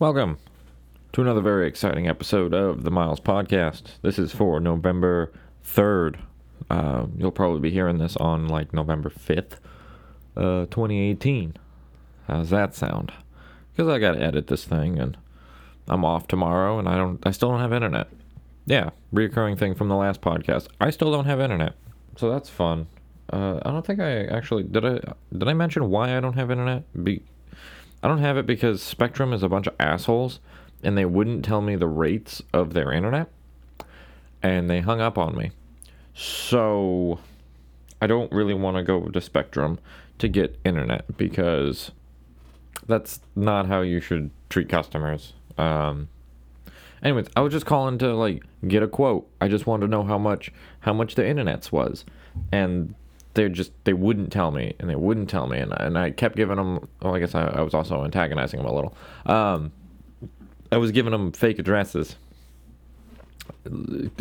Welcome to another very exciting episode of the Miles Podcast. This is for November 3rd. Uh, you'll probably be hearing this on like November 5th, uh, 2018. How's that sound? Because I got to edit this thing and I'm off tomorrow and I don't, I still don't have internet. Yeah, reoccurring thing from the last podcast. I still don't have internet. So that's fun. Uh, I don't think I actually did. I did I mention why I don't have internet? Be, I don't have it because Spectrum is a bunch of assholes and they wouldn't tell me the rates of their internet and they hung up on me. So I don't really want to go to Spectrum to get internet because that's not how you should treat customers. Um, anyways, I was just calling to like get a quote. I just wanted to know how much how much the internet's was, and they just they wouldn't tell me and they wouldn't tell me and, and i kept giving them well i guess I, I was also antagonizing them a little. Um, i was giving them fake addresses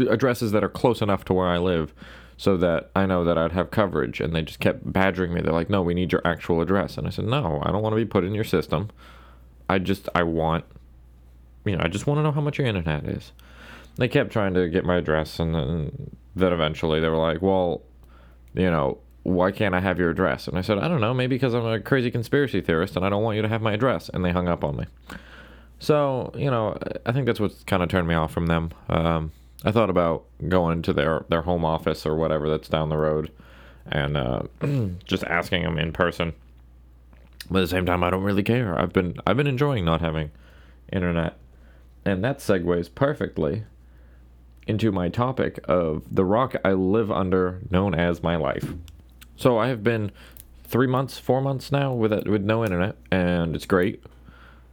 addresses that are close enough to where i live so that i know that i'd have coverage and they just kept badgering me. They're like no we need your actual address. And i said no i don't want to be put in your system. I just i want you know i just want to know how much your internet is. They kept trying to get my address and then, then eventually they were like well you know, why can't I have your address? And I said, I don't know, maybe because I'm a crazy conspiracy theorist and I don't want you to have my address. And they hung up on me. So, you know, I think that's what's kind of turned me off from them. Um, I thought about going to their, their home office or whatever that's down the road and uh, just asking them in person. But at the same time, I don't really care. I've been I've been enjoying not having internet, and that segues perfectly into my topic of the rock I live under, known as my life. So I have been three months, four months now with it, with no internet, and it's great.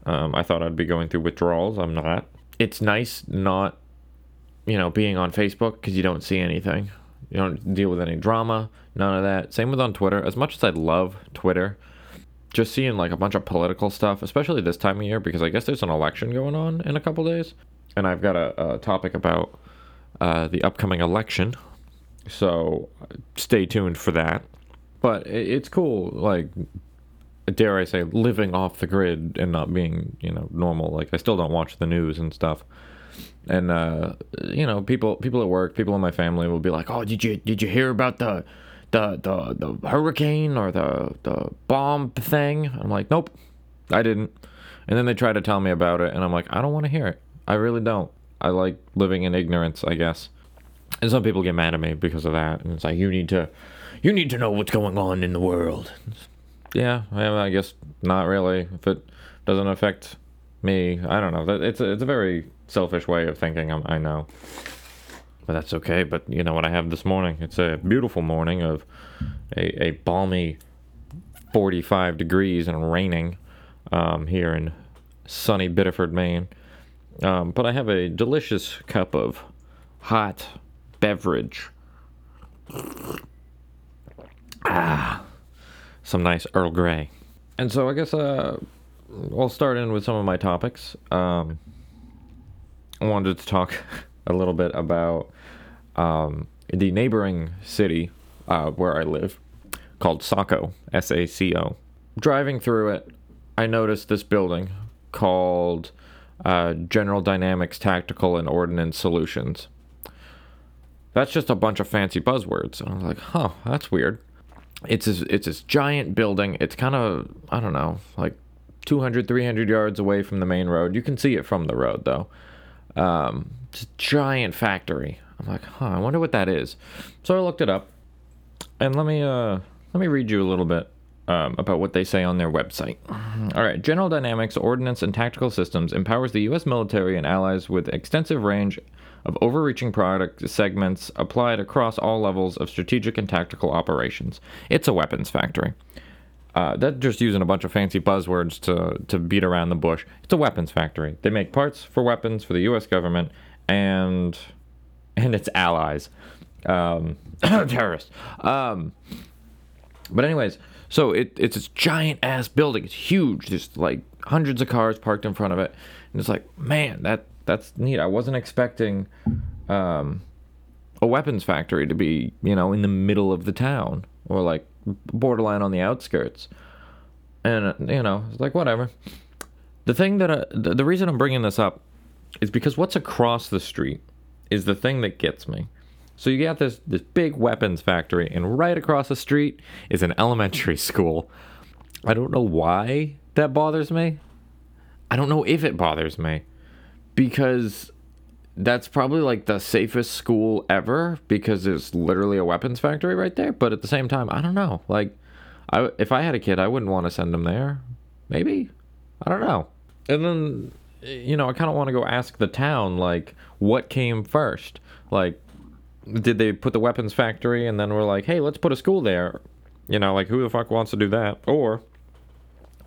Um, I thought I'd be going through withdrawals. I'm not. It's nice not, you know, being on Facebook because you don't see anything. You don't deal with any drama, none of that. Same with on Twitter. As much as I love Twitter, just seeing like a bunch of political stuff, especially this time of year, because I guess there's an election going on in a couple days, and I've got a, a topic about uh, the upcoming election. So stay tuned for that. But it's cool, like, dare I say, living off the grid and not being, you know, normal. Like, I still don't watch the news and stuff. And uh, you know, people people at work, people in my family will be like, "Oh, did you did you hear about the the the, the hurricane or the the bomb thing?" I'm like, "Nope, I didn't." And then they try to tell me about it, and I'm like, "I don't want to hear it. I really don't." I like living in ignorance, I guess. And some people get mad at me because of that. And it's like you need to, you need to know what's going on in the world. Yeah, I guess not really. If it doesn't affect me, I don't know. It's a, it's a very selfish way of thinking. I know, but that's okay. But you know what I have this morning? It's a beautiful morning of a, a balmy 45 degrees and raining um, here in sunny Biddeford, Maine. Um, but I have a delicious cup of hot beverage. Ah, some nice Earl Grey. And so I guess uh, I'll start in with some of my topics. Um, I wanted to talk a little bit about um, the neighboring city uh, where I live called Saco, S A C O. Driving through it, I noticed this building called uh, General Dynamics Tactical and Ordnance Solutions. That's just a bunch of fancy buzzwords. And I was like, huh, that's weird. It's this, it's this giant building. It's kind of, I don't know, like 200, 300 yards away from the main road. You can see it from the road, though. Um, it's a giant factory. I'm like, huh, I wonder what that is. So I looked it up. And let me, uh, let me read you a little bit um, about what they say on their website. All right, General Dynamics Ordnance and Tactical Systems empowers the U.S. military and allies with extensive range of overreaching product segments applied across all levels of strategic and tactical operations. It's a weapons factory. Uh, that's just using a bunch of fancy buzzwords to, to beat around the bush. It's a weapons factory. They make parts for weapons for the U.S. government and and its allies, um, terrorists. Um, but anyways, so it, it's this giant ass building. It's huge. There's like hundreds of cars parked in front of it, and it's like, man, that that's neat. I wasn't expecting um, a weapons factory to be, you know, in the middle of the town or like borderline on the outskirts. And uh, you know, it's like whatever. The thing that I, the, the reason I'm bringing this up is because what's across the street is the thing that gets me. So you got this this big weapons factory, and right across the street is an elementary school. I don't know why that bothers me. I don't know if it bothers me because that's probably like the safest school ever because there's literally a weapons factory right there. But at the same time, I don't know. Like, I if I had a kid, I wouldn't want to send him there. Maybe I don't know. And then you know, I kind of want to go ask the town like what came first. Like, did they put the weapons factory and then we're like, hey, let's put a school there? You know, like who the fuck wants to do that? Or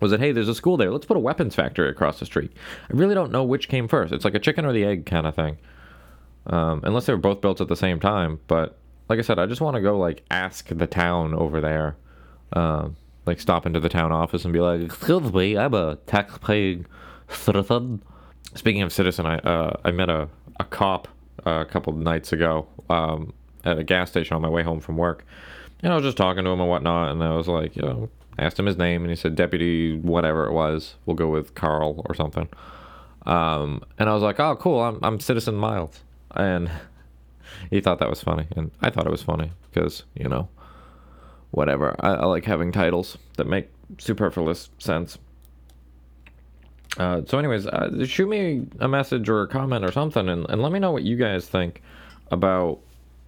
was it, hey, there's a school there. Let's put a weapons factory across the street. I really don't know which came first. It's like a chicken or the egg kind of thing. Um, unless they were both built at the same time. But like I said, I just want to go like ask the town over there. Um, like stop into the town office and be like, excuse me, I'm a tax-paying citizen. Speaking of citizen, I uh, I met a, a cop a couple nights ago um, at a gas station on my way home from work. And I was just talking to him and whatnot, and I was like, you know, asked him his name, and he said Deputy whatever it was. We'll go with Carl or something. Um, and I was like, oh, cool, I'm I'm Citizen Miles, and he thought that was funny, and I thought it was funny because you know, whatever. I, I like having titles that make superfluous sense. Uh, so, anyways, uh, shoot me a message or a comment or something, and, and let me know what you guys think about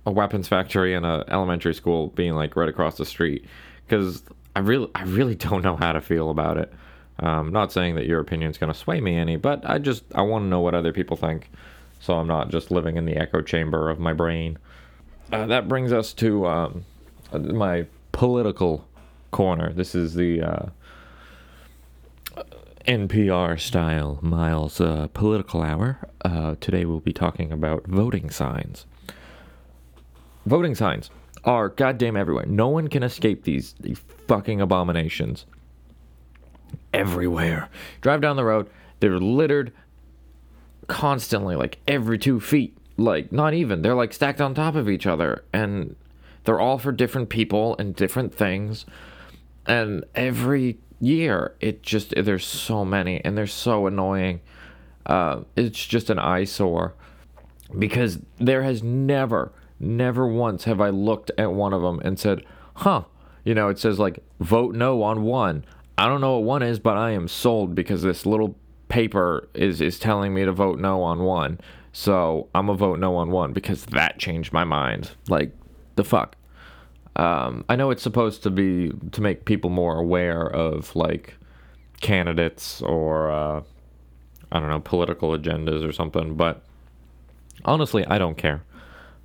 a weapons factory and a elementary school being like right across the street. Because I really, I really don't know how to feel about it. Um, not saying that your opinion is going to sway me any, but I just I want to know what other people think, so I'm not just living in the echo chamber of my brain. Uh, that brings us to um, my political corner. This is the uh, NPR style Miles uh, political hour. Uh, today we'll be talking about voting signs. Voting signs are goddamn everywhere. No one can escape these, these fucking abominations. Everywhere. Drive down the road, they're littered constantly, like every two feet. Like, not even. They're like stacked on top of each other. And they're all for different people and different things. And every year. It just there's so many and they're so annoying. Uh, it's just an eyesore because there has never, never once have I looked at one of them and said, "Huh." You know, it says like vote no on one. I don't know what one is, but I am sold because this little paper is is telling me to vote no on one. So I'm a vote no on one because that changed my mind. Like the fuck. Um, I know it's supposed to be to make people more aware of like candidates or uh, I don't know political agendas or something, but honestly, I don't care.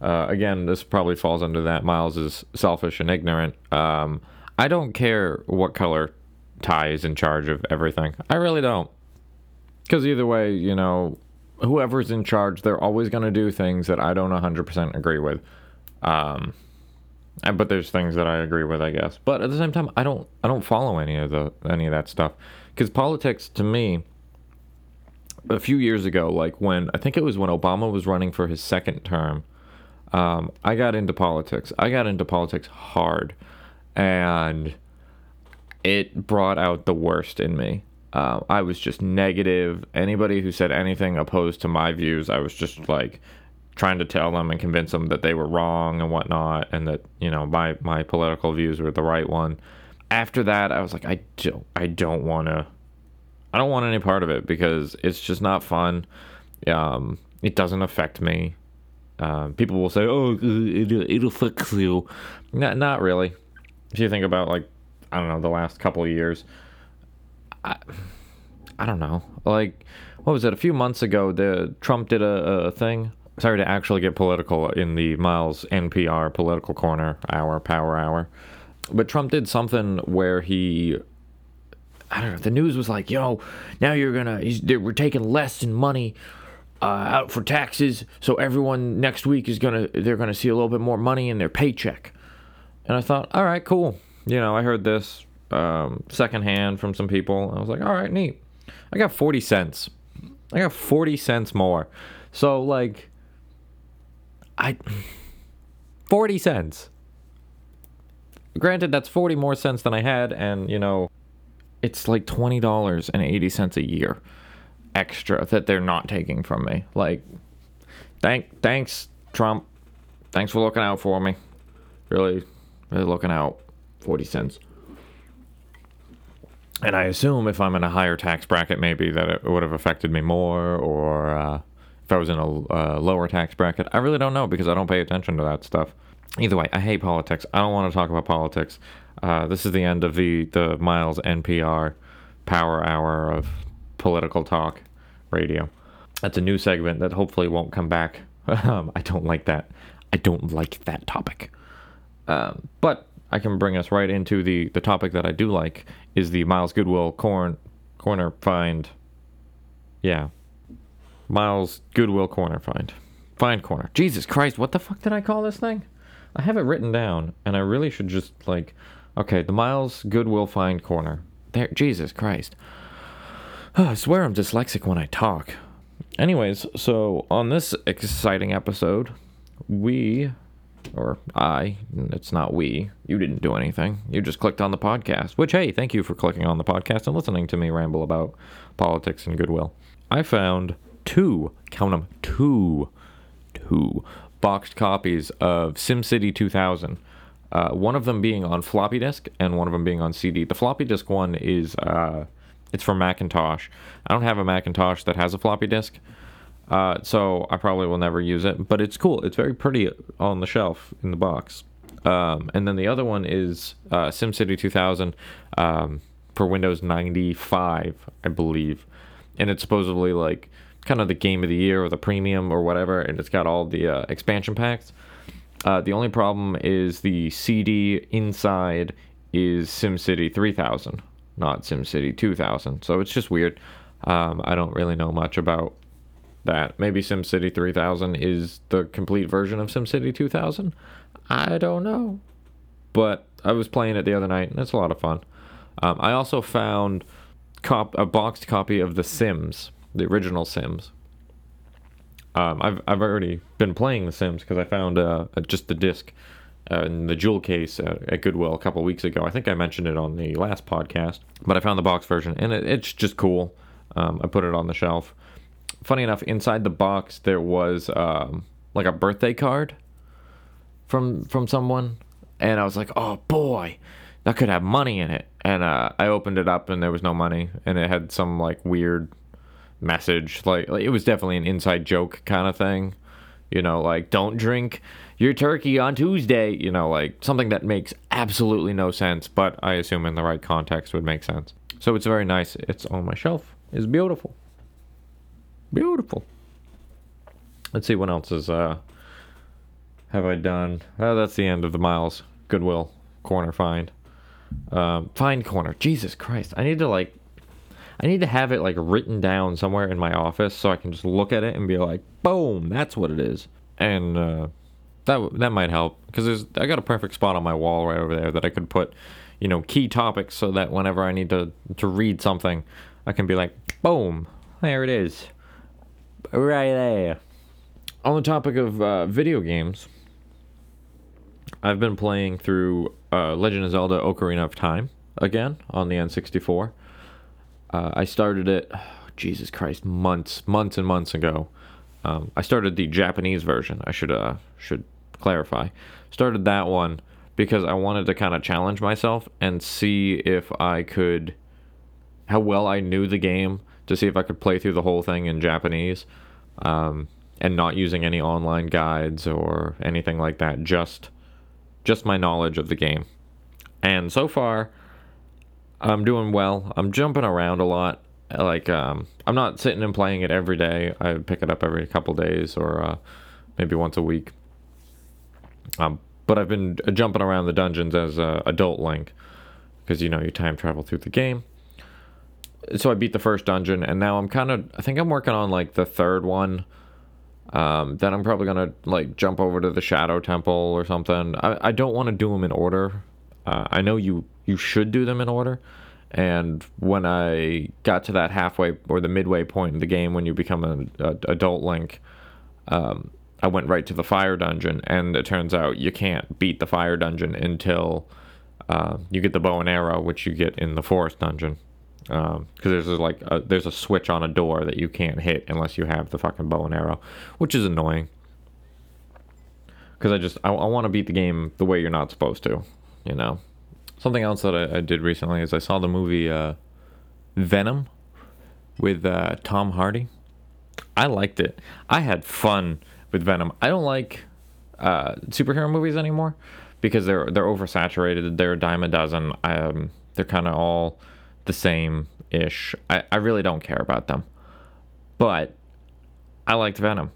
Uh, again, this probably falls under that. Miles is selfish and ignorant. Um, I don't care what color tie is in charge of everything. I really don't. Because either way, you know, whoever's in charge, they're always going to do things that I don't 100% agree with. Um, but there's things that I agree with, I guess. But at the same time, I don't I don't follow any of the any of that stuff because politics to me. A few years ago, like when I think it was when Obama was running for his second term, um, I got into politics. I got into politics hard, and it brought out the worst in me. Uh, I was just negative. Anybody who said anything opposed to my views, I was just like, trying to tell them and convince them that they were wrong and whatnot, and that you know my my political views were the right one. After that, I was like, I don't, I don't want to, I don't want any part of it because it's just not fun. Um, it doesn't affect me. Uh, people will say, "Oh, it, it affects you." Not, not really. If you think about like, I don't know, the last couple of years, I, I don't know. Like, what was it? A few months ago, the Trump did a, a thing sorry to actually get political in the Miles NPR political corner hour, power hour. But Trump did something where he I don't know. The news was like, "Yo, now you're gonna we're taking less in money uh, out for taxes, so everyone next week is gonna they're gonna see a little bit more money in their paycheck." And I thought, "All right, cool." You know, I heard this um, secondhand from some people. I was like, "All right, neat." I got forty cents. I got forty cents more. So like, I 40 cents. Granted that's 40 more cents than I had and you know it's like twenty dollars and eighty cents a year extra that they're not taking from me. Like, thank thanks Trump, thanks for looking out for me. Really, really looking out. Forty cents. And I assume if I'm in a higher tax bracket, maybe that it would have affected me more, or uh, if I was in a uh, lower tax bracket. I really don't know because I don't pay attention to that stuff. Either way, I hate politics. I don't want to talk about politics. Uh, this is the end of the the Miles NPR Power Hour of political talk radio. That's a new segment that hopefully won't come back. Um, I don't like that. I don't like that topic. Um, but I can bring us right into the the topic that I do like is the Miles Goodwill corn corner find. Yeah, Miles Goodwill corner find, find corner. Jesus Christ, what the fuck did I call this thing? I have it written down, and I really should just like, okay, the Miles Goodwill find corner. There, Jesus Christ. Oh, I swear I'm dyslexic when I talk. Anyways, so on this exciting episode, we or I, it's not we. You didn't do anything. You just clicked on the podcast, which, hey, thank you for clicking on the podcast and listening to me ramble about politics and goodwill. I found two, count them, two, two boxed copies of SimCity 2000. Uh, one of them being on floppy disk and one of them being on CD. The floppy disk one is, uh, it's for Macintosh. I don't have a Macintosh that has a floppy disk. Uh, so I probably will never use it, but it's cool. It's very pretty on the shelf in the box. Um, and then the other one is uh, SimCity 2000 um, for Windows 95, I believe. And it's supposedly like kind of the game of the year or the premium or whatever, and it's got all the uh, expansion packs. Uh, the only problem is the CD inside is SimCity 3000, not SimCity 2000. So it's just weird. Um, I don't really know much about that. Maybe SimCity 3000 is the complete version of SimCity 2000. I don't know. But I was playing it the other night, and it's a lot of fun. Um, I also found cop- a boxed copy of The Sims, the original Sims. Um, I've, I've already been playing The Sims because I found uh, just the disc uh, in the jewel case uh, at Goodwill a couple weeks ago. I think I mentioned it on the last podcast, but I found the box version, and it, it's just cool. Um, I put it on the shelf funny enough, inside the box there was um, like a birthday card from from someone, and I was like, oh boy, that could have money in it. And uh, I opened it up, and there was no money, and it had some like weird message, like, like it was definitely an inside joke kind of thing, you know, like don't drink your turkey on Tuesday, you know, like something that makes absolutely no sense, but I assume in the right context would make sense. So it's very nice. It's on my shelf. It's beautiful. Beautiful. Let's see what else is uh have I done. Oh, that's the end of the Miles Goodwill corner find. Um, find corner. Jesus Christ. I need to like I need to have it like written down somewhere in my office so I can just look at it and be like, boom, that's what it is. And uh, that that might help because there's I got a perfect spot on my wall right over there that I could put, you know, key topics so that whenever I need to to read something, I can be like, boom, there it is right there. On the topic of uh, video games, I've been playing through uh, Legend of Zelda Ocarina of Time again on the N64. Uh, I started it, oh, Jesus Christ, months, months and months ago. Um, I started the Japanese version. I should uh, should clarify. Started that one because I wanted to kind of challenge myself and see if I could, how well I knew the game to see if I could play through the whole thing in Japanese, um, and not using any online guides or anything like that. Just just my knowledge of the game. And so far, I'm doing well. I'm jumping around a lot. Like um, I'm not sitting and playing it every day. I pick it up every couple days or uh, maybe once a week. Um, but I've been jumping around the dungeons as uh, adult Link because you know you time travel through the game so I beat the first dungeon, and now I'm kind of I think I'm working on like the third one. Um, then I'm probably gonna like jump over to the Shadow Temple or something. I, I don't want to do them in order. Uh, I know you you should do them in order. And when I got to that halfway or the midway point in the game, when you become an adult Link, um, I went right to the fire dungeon, and it turns out you can't beat the fire dungeon until uh, you get the bow and arrow, which you get in the forest dungeon because um, there's like a, there's a switch on a door that you can't hit unless you have the fucking bow and arrow, which is annoying. Because I just I, I want to beat the game the way you're not supposed to, you know. Something else that I, I did recently is I saw the movie uh, Venom with uh, Tom Hardy. I liked it. I had fun with Venom. I don't like uh, superhero movies anymore because they're they're oversaturated. They're a dime a dozen. Um, they're kind of all the same ish. I, I really don't care about them. But I liked Venom.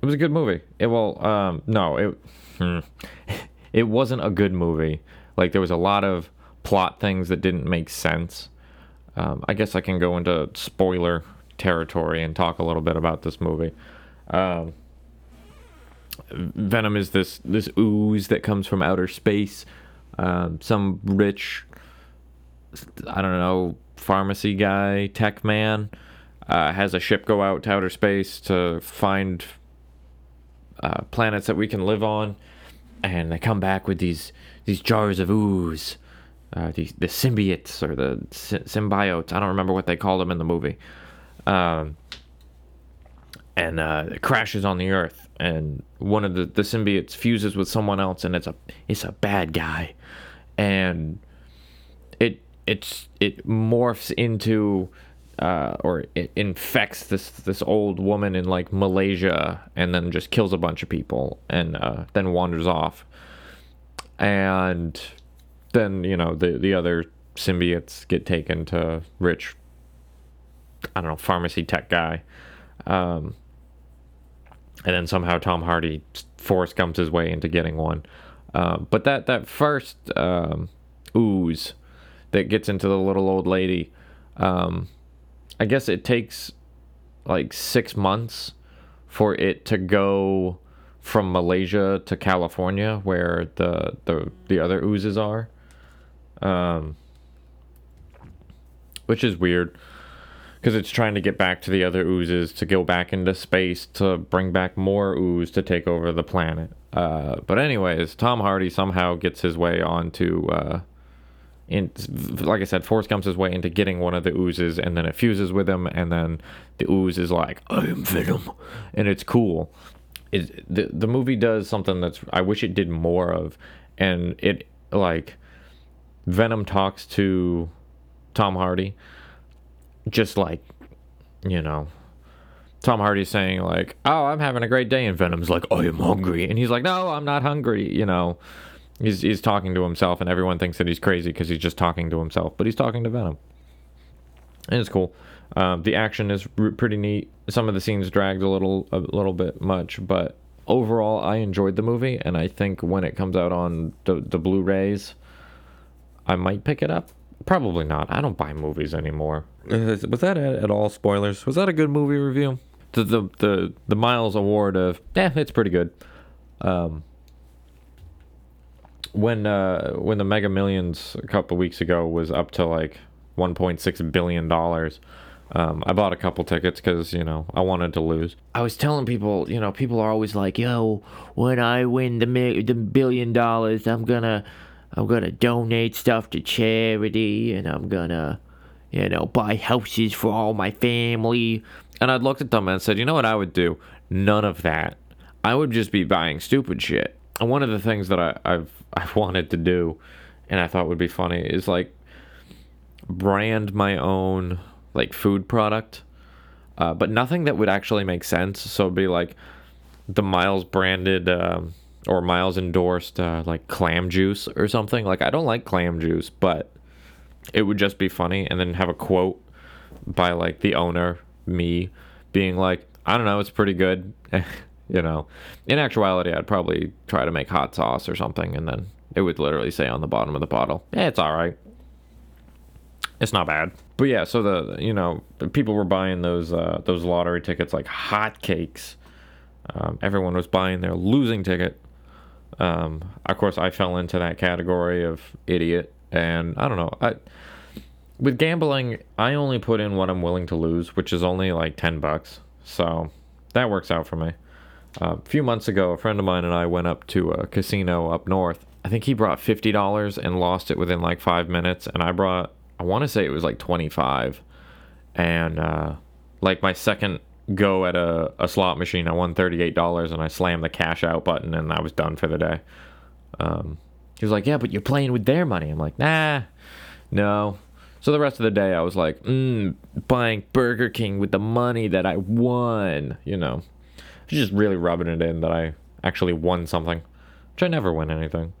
It was a good movie. It well, um, no, it it wasn't a good movie. Like there was a lot of plot things that didn't make sense. Um, I guess I can go into spoiler territory and talk a little bit about this movie. Um, Venom is this this ooze that comes from outer space. Um, some rich, I don't know, pharmacy guy, tech man, uh, has a ship go out to outer space to find uh, planets that we can live on, and they come back with these these jars of ooze, uh, the the symbiotes or the symbiotes. I don't remember what they called them in the movie. Um, and uh, it crashes on the Earth, and one of the, the symbiotes fuses with someone else, and it's a it's a bad guy, and it it's it morphs into uh, or it infects this this old woman in like Malaysia, and then just kills a bunch of people, and uh, then wanders off, and then you know the the other symbiotes get taken to rich I don't know pharmacy tech guy. Um, and then somehow Tom Hardy force comes his way into getting one. Uh, but that that first um, ooze that gets into the little old lady, um, I guess it takes like six months for it to go from Malaysia to California, where the the the other oozes are, um, which is weird because it's trying to get back to the other oozes to go back into space to bring back more ooze to take over the planet. Uh, but anyways, Tom Hardy somehow gets his way onto, uh, in like I said, Force comes his way into getting one of the oozes, and then it fuses with him, and then the ooze is like, "I am Venom," and it's cool. The the movie does something that's I wish it did more of, and it like Venom talks to Tom Hardy just like, you know, Tom Hardy's saying like, "Oh, I'm having a great day," and Venom's like, "I am hungry," and he's like, "No, I'm not hungry." You know, he's he's talking to himself, and everyone thinks that he's crazy because he's just talking to himself, but he's talking to Venom, and it's cool. Um, the action is r- pretty neat. Some of the scenes dragged a little a little bit much, but overall, I enjoyed the movie, and I think when it comes out on the, the Blu-rays, I might pick it up. Probably not. I don't buy movies anymore. Uh, was that at, all spoilers? Was that a good movie review? The the the, the Miles Award of yeah, it's pretty good. Um, when uh, when the Mega Millions a couple weeks ago was up to like 1.6 billion dollars. Um, I bought a couple tickets because you know I wanted to lose. I was telling people, you know, people are always like, "Yo, when I win the mi- the billion dollars, I'm gonna I'm gonna donate stuff to charity and I'm gonna, you know, buy houses for all my family. And I looked at them and said, you know what I would do? None of that. I would just be buying stupid shit. And one of the things that I, I've I've wanted to do, and I thought would be funny, is like brand my own like food product, uh, but nothing that would actually make sense. So it'd be like the Miles branded. Um, or Miles endorsed uh, like clam juice or something. Like I don't like clam juice, but it would just be funny and then have a quote by like the owner, me, being like, I don't know, it's pretty good. you know, in actuality, I'd probably try to make hot sauce or something, and then it would literally say on the bottom of the bottle, "Yeah, it's all right. It's not bad." But yeah, so the you know people were buying those uh, those lottery tickets like hotcakes. Um, everyone was buying their losing ticket um, of course, I fell into that category of idiot, and I don't know. I with gambling, I only put in what I'm willing to lose, which is only like ten bucks. So that works out for me. Uh, a few months ago, a friend of mine and I went up to a casino up north. I think he brought fifty dollars and lost it within like five minutes, and I brought I want to say it was like 25. And uh, like my second go at a, a slot machine, I won $38 and I slammed the cash out button and I was done for the day. Um, he was like, Yeah, but you're playing with their money. I'm like, Nah, no. So the rest of the day, I was like, mm, buying Burger King with the money that I won. You know, just really rubbing it in that I actually won something, which I never win anything.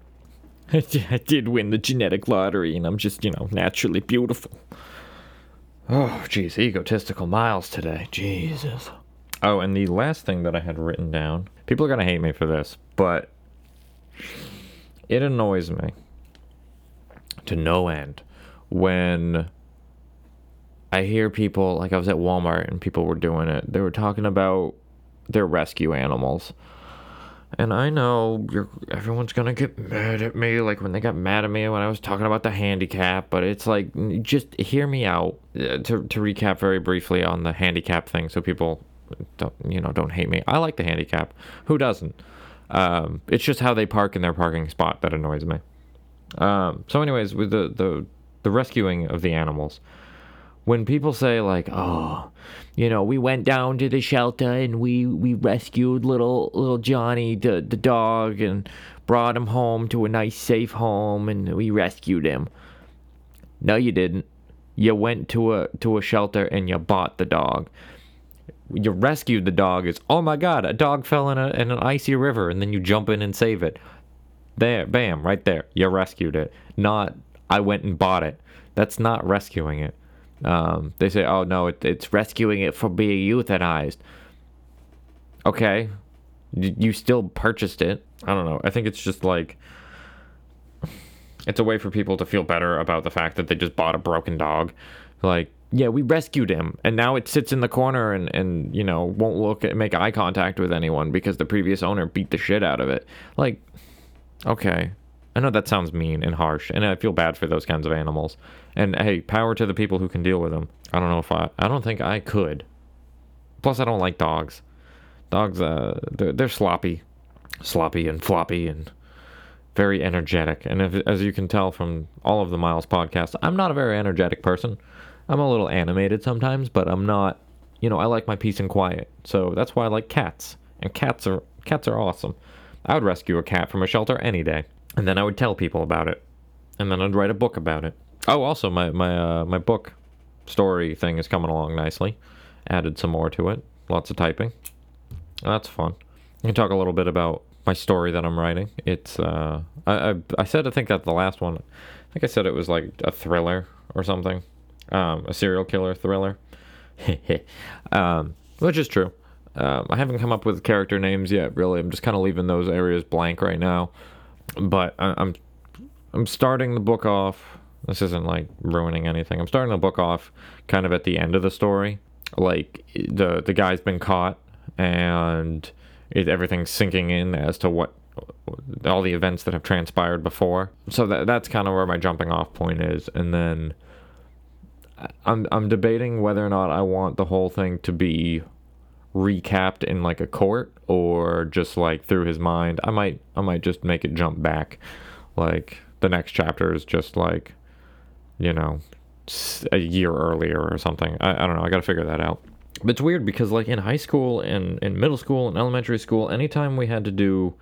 I did win the genetic lottery, and I'm just, you know, naturally beautiful. Oh, jeez, egotistical miles today. Jesus. Oh, and the last thing that I had written down, people are going to hate me for this, but it annoys me to no end when I hear people, like I was at Walmart and people were doing it, they were talking about their rescue animals. And I know everyone's gonna get mad at me, like when they got mad at me when I was talking about the handicap. But it's like, just hear me out. Uh, to to recap very briefly on the handicap thing, so people don't you know don't hate me. I like the handicap. Who doesn't? Um, it's just how they park in their parking spot that annoys me. Um, so, anyways, with the the the rescuing of the animals, when people say like, "Oh, you know, we went down to the shelter and we we rescued little little Johnny, the the dog, and brought him home to a nice safe home, and we rescued him." No, you didn't. You went to a to a shelter and you bought the dog. You rescued the dog. Is oh my god, a dog fell in, a, in an icy river, and then you jump in and save it. There, bam, right there. You rescued it. Not I went and bought it. That's not rescuing it. Um, they say, oh no, it, it's rescuing it from being euthanized. Okay, you still purchased it. I don't know. I think it's just like it's a way for people to feel better about the fact that they just bought a broken dog. Like, yeah, we rescued him, and now it sits in the corner and and you know won't look at make eye contact with anyone because the previous owner beat the shit out of it. Like, okay, I know that sounds mean and harsh, and I feel bad for those kinds of animals. And hey, power to the people who can deal with them. I don't know if I, I don't think I could. Plus, I don't like dogs. Dogs, uh, they're, they're sloppy, sloppy and floppy and very energetic. And if, as you can tell from all of the Miles podcasts, I'm not a very energetic person. I'm a little animated sometimes, but I'm not. You know, I like my peace and quiet. So that's why I like cats. And cats are cats are awesome. I would rescue a cat from a shelter any day and then I would tell people about it, and then I'd write a book about it. Oh, also my my uh, my book story thing is coming along nicely. Added some more to it. Lots of typing. That's fun. I can talk a little bit about my story that I'm writing. It's uh, I, I I said I think that the last one, I think I said it was like a thriller or something, um, a serial killer thriller, um, which is true. Um, I haven't come up with character names yet. Really, I'm just kind of leaving those areas blank right now but I, I'm I'm starting the book off. This isn't like ruining anything. I'm starting the book off kind of at the end of the story. Like the the guy's been caught and it, everything's sinking in as to what all the events that have transpired before. So that that's kind of where my jumping off point is, and then I'm I'm debating whether or not I want the whole thing to be recapped in like a court or just like through his mind. I might I might just make it jump back. Like the next chapter is just like you know a year earlier or something. I, I don't know. I got to figure that out. But it's weird because like in high school and in middle school and elementary school, anytime we had to do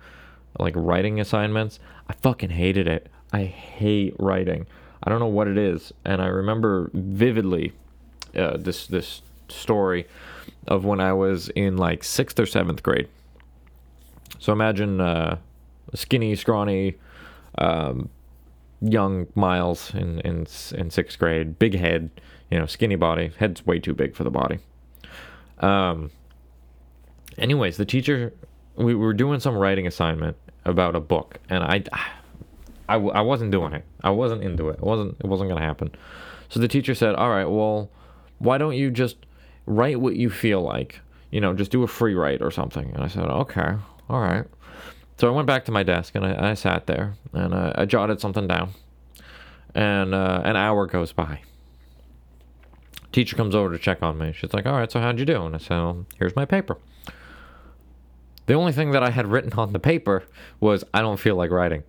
like writing assignments, I fucking hated it. I hate writing. I don't know what it is, and I remember vividly uh, this this story of when I was in like sixth or seventh grade. So imagine uh, skinny, scrawny, um, young Miles in, in in sixth grade, big head, you know, skinny body. Head's way too big for the body. Um. Anyways, the teacher, we were doing some writing assignment about a book, and I, I, I wasn't doing it. I wasn't into it. It wasn't. It wasn't gonna happen. So the teacher said, "All right, well, why don't you just write what you feel like. You know, just do a free write or something. And I said, okay, all right. So I went back to my desk and I, I sat there and uh, I jotted something down. And uh, an hour goes by. Teacher comes over to check on me. She's like, all right, so how'd you do? And I said, well, here's my paper. The only thing that I had written on the paper was, I don't feel like writing.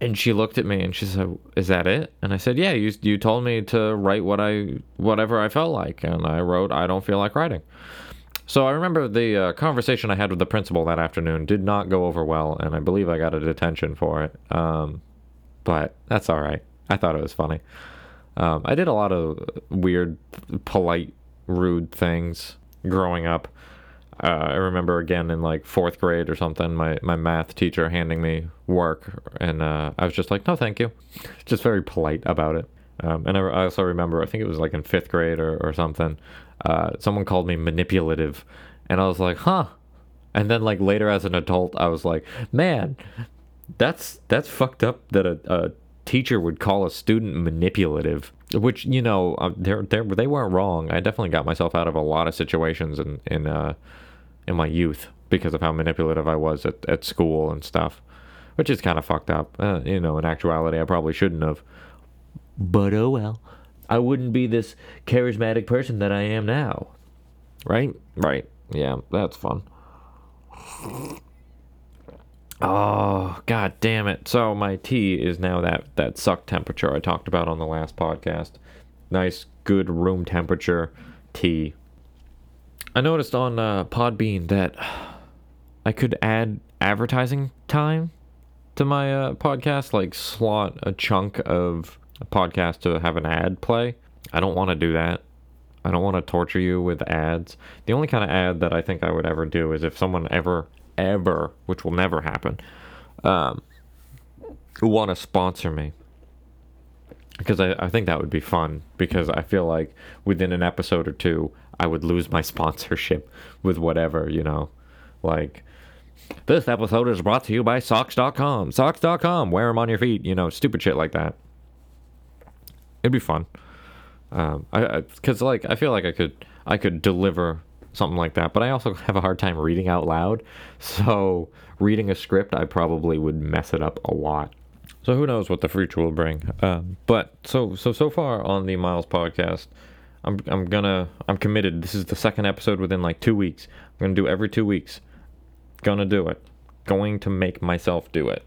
and she looked at me and she said, "Is that it?" And I said, "Yeah, you you told me to write what I whatever I felt like, and I wrote I don't feel like writing." So I remember the uh, conversation I had with the principal that afternoon did not go over well, and I believe I got a detention for it. Um, but that's all right. I thought it was funny. Um, I did a lot of weird, polite, rude things growing up. Uh, I remember again in like fourth grade or something, my, my math teacher handing me work, and uh, I was just like, no, thank you. Just very polite about it. Um, and I, I, also remember, I think it was like in fifth grade or, or something, uh, someone called me manipulative, and I was like, huh. And then like later as an adult, I was like, man, that's that's fucked up that a, a teacher would call a student manipulative. Which you know, uh, they they weren't wrong. I definitely got myself out of a lot of situations in in uh, in my youth because of how manipulative I was at, at school and stuff, which is kind of fucked up. Uh, you know, in actuality, I probably shouldn't have. But oh well. I wouldn't be this charismatic person that I am now. Right? Right. Yeah, that's fun. Oh, god damn it. So my tea is now that that suck temperature I talked about on the last podcast. Nice good room temperature tea. I noticed on uh, Podbean that I could add advertising time to my uh, podcast, like slot a chunk of a podcast to have an ad play. I don't want to do that. I don't want to torture you with ads. The only kind of ad that I think I would ever do is if someone ever, ever, which will never happen, um, who want to sponsor me. Because I, I think that would be fun. Because I feel like within an episode or two, I would lose my sponsorship with whatever, you know. Like, this episode is brought to you by socks.com. Socks.com, wear them on your feet, you know, stupid shit like that. It'd be fun. Um, I because like I feel like I could I could deliver something like that, but I also have a hard time reading out loud. So reading a script, I probably would mess it up a lot. So who knows what the future will bring? Um, but so so so far on the Miles podcast, I'm I'm gonna I'm committed. This is the second episode within like two weeks. I'm gonna do every two weeks. Gonna do it. Going to make myself do it.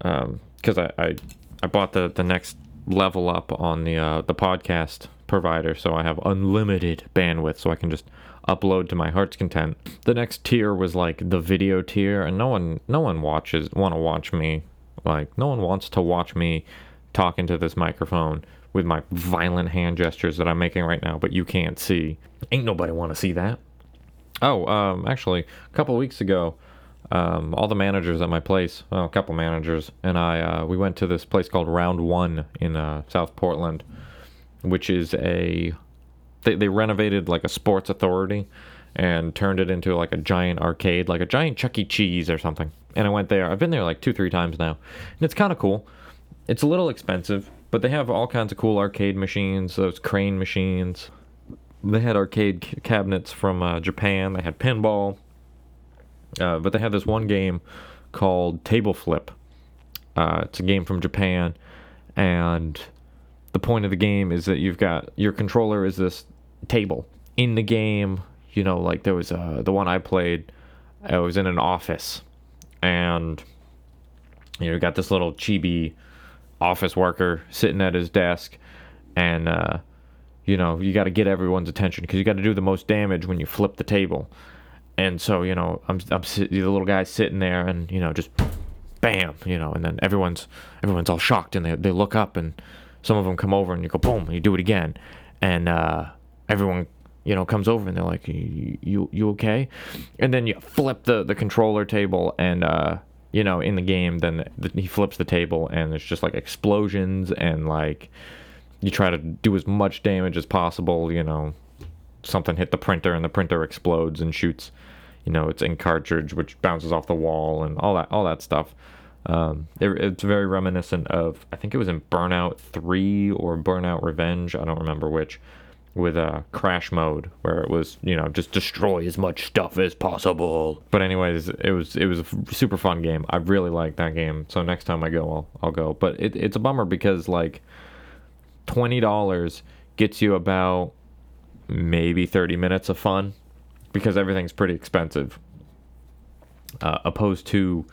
Um, because I, I I bought the the next level up on the uh, the podcast provider, so I have unlimited bandwidth, so I can just upload to my heart's content. The next tier was like the video tier, and no one no one watches want to watch me. Like no one wants to watch me talk into this microphone with my violent hand gestures that I'm making right now, but you can't see. Ain't nobody want to see that. Oh, um, actually, a couple weeks ago, um, all the managers at my place, well, a couple managers, and I, uh, we went to this place called Round One in uh, South Portland, which is a, they, they renovated like a sports authority and turned it into like a giant arcade, like a giant Chuck E. Cheese or something. And I went there. I've been there like two, three times now, and it's kind of cool. It's a little expensive, but they have all kinds of cool arcade machines, those crane machines. They had arcade c- cabinets from uh, Japan. They had pinball uh, but they have this one game called Table Flip. Uh, it's a game from Japan, and the point of the game is that you've got your controller is this table in the game. You know, like there was uh, the one I played. I was in an office, and you know, you got this little chibi office worker sitting at his desk, and uh, you know, you got to get everyone's attention because you got to do the most damage when you flip the table and so you know I'm I'm the little guy sitting there and you know just bam you know and then everyone's everyone's all shocked and they they look up and some of them come over and you go boom and you do it again. And uh, everyone you know comes over and they're like you you okay? And then you flip the the controller table and uh, you know in the game then the, he flips the table and it's just like explosions and like you try to do as much damage as possible you know. Something hit the printer and the printer explodes and shoots you know its ink cartridge which bounces off the wall and all that all that stuff. Um, it, it's very reminiscent of i think it was in burnout 3 or burnout revenge i don't remember which with a crash mode where it was you know just destroy as much stuff as possible. But anyways it was it was a super fun game. I really like that game. So next time i go i'll, I'll go. But it, it's a bummer because like $20 gets you about maybe 30 minutes of fun because everything's pretty expensive. Uh, opposed to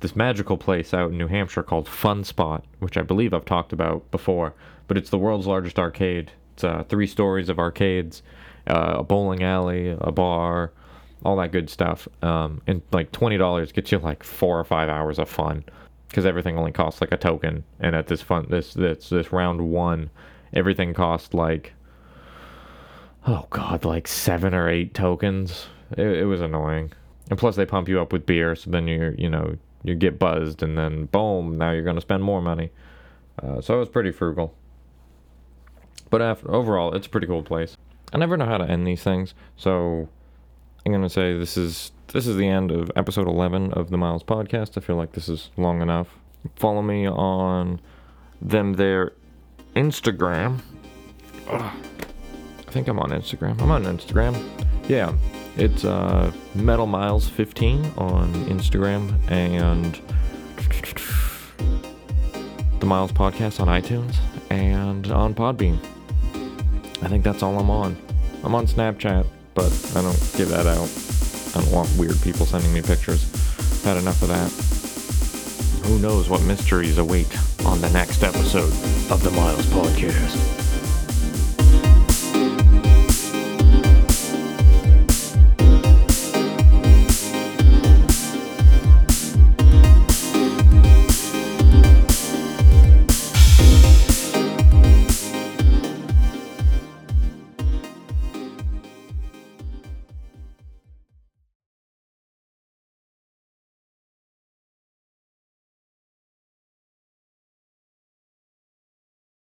this magical place out in New Hampshire called Fun Spot, which I believe I've talked about before, but it's the world's largest arcade. It's uh, three stories of arcades, uh, a bowling alley, a bar, all that good stuff. Um, and like twenty dollars gets you like four or five hours of fun, because everything only costs like a token. And at this fun, this this this round one, everything cost like, oh god, like seven or eight tokens. It, it was annoying. And plus, they pump you up with beer, so then you're you know you get buzzed, and then boom, now you're gonna spend more money. Uh, so it was pretty frugal. But after, overall, it's a pretty cool place. I never know how to end these things, so I'm gonna say this is this is the end of episode 11 of the Myles podcast. I feel like this is long enough. Follow me on them their Instagram. Ugh. I think I'm on Instagram. I'm on Instagram. Yeah, it's uh, Metal Myles 15 on Instagram and the Myles podcast on iTunes and on Podbean. I think that's all I'm on. I'm on Snapchat, but I don't give that out. I don't want weird people sending me pictures. Had enough of that. Who knows what mysteries await on the next episode of the Myles Podcast.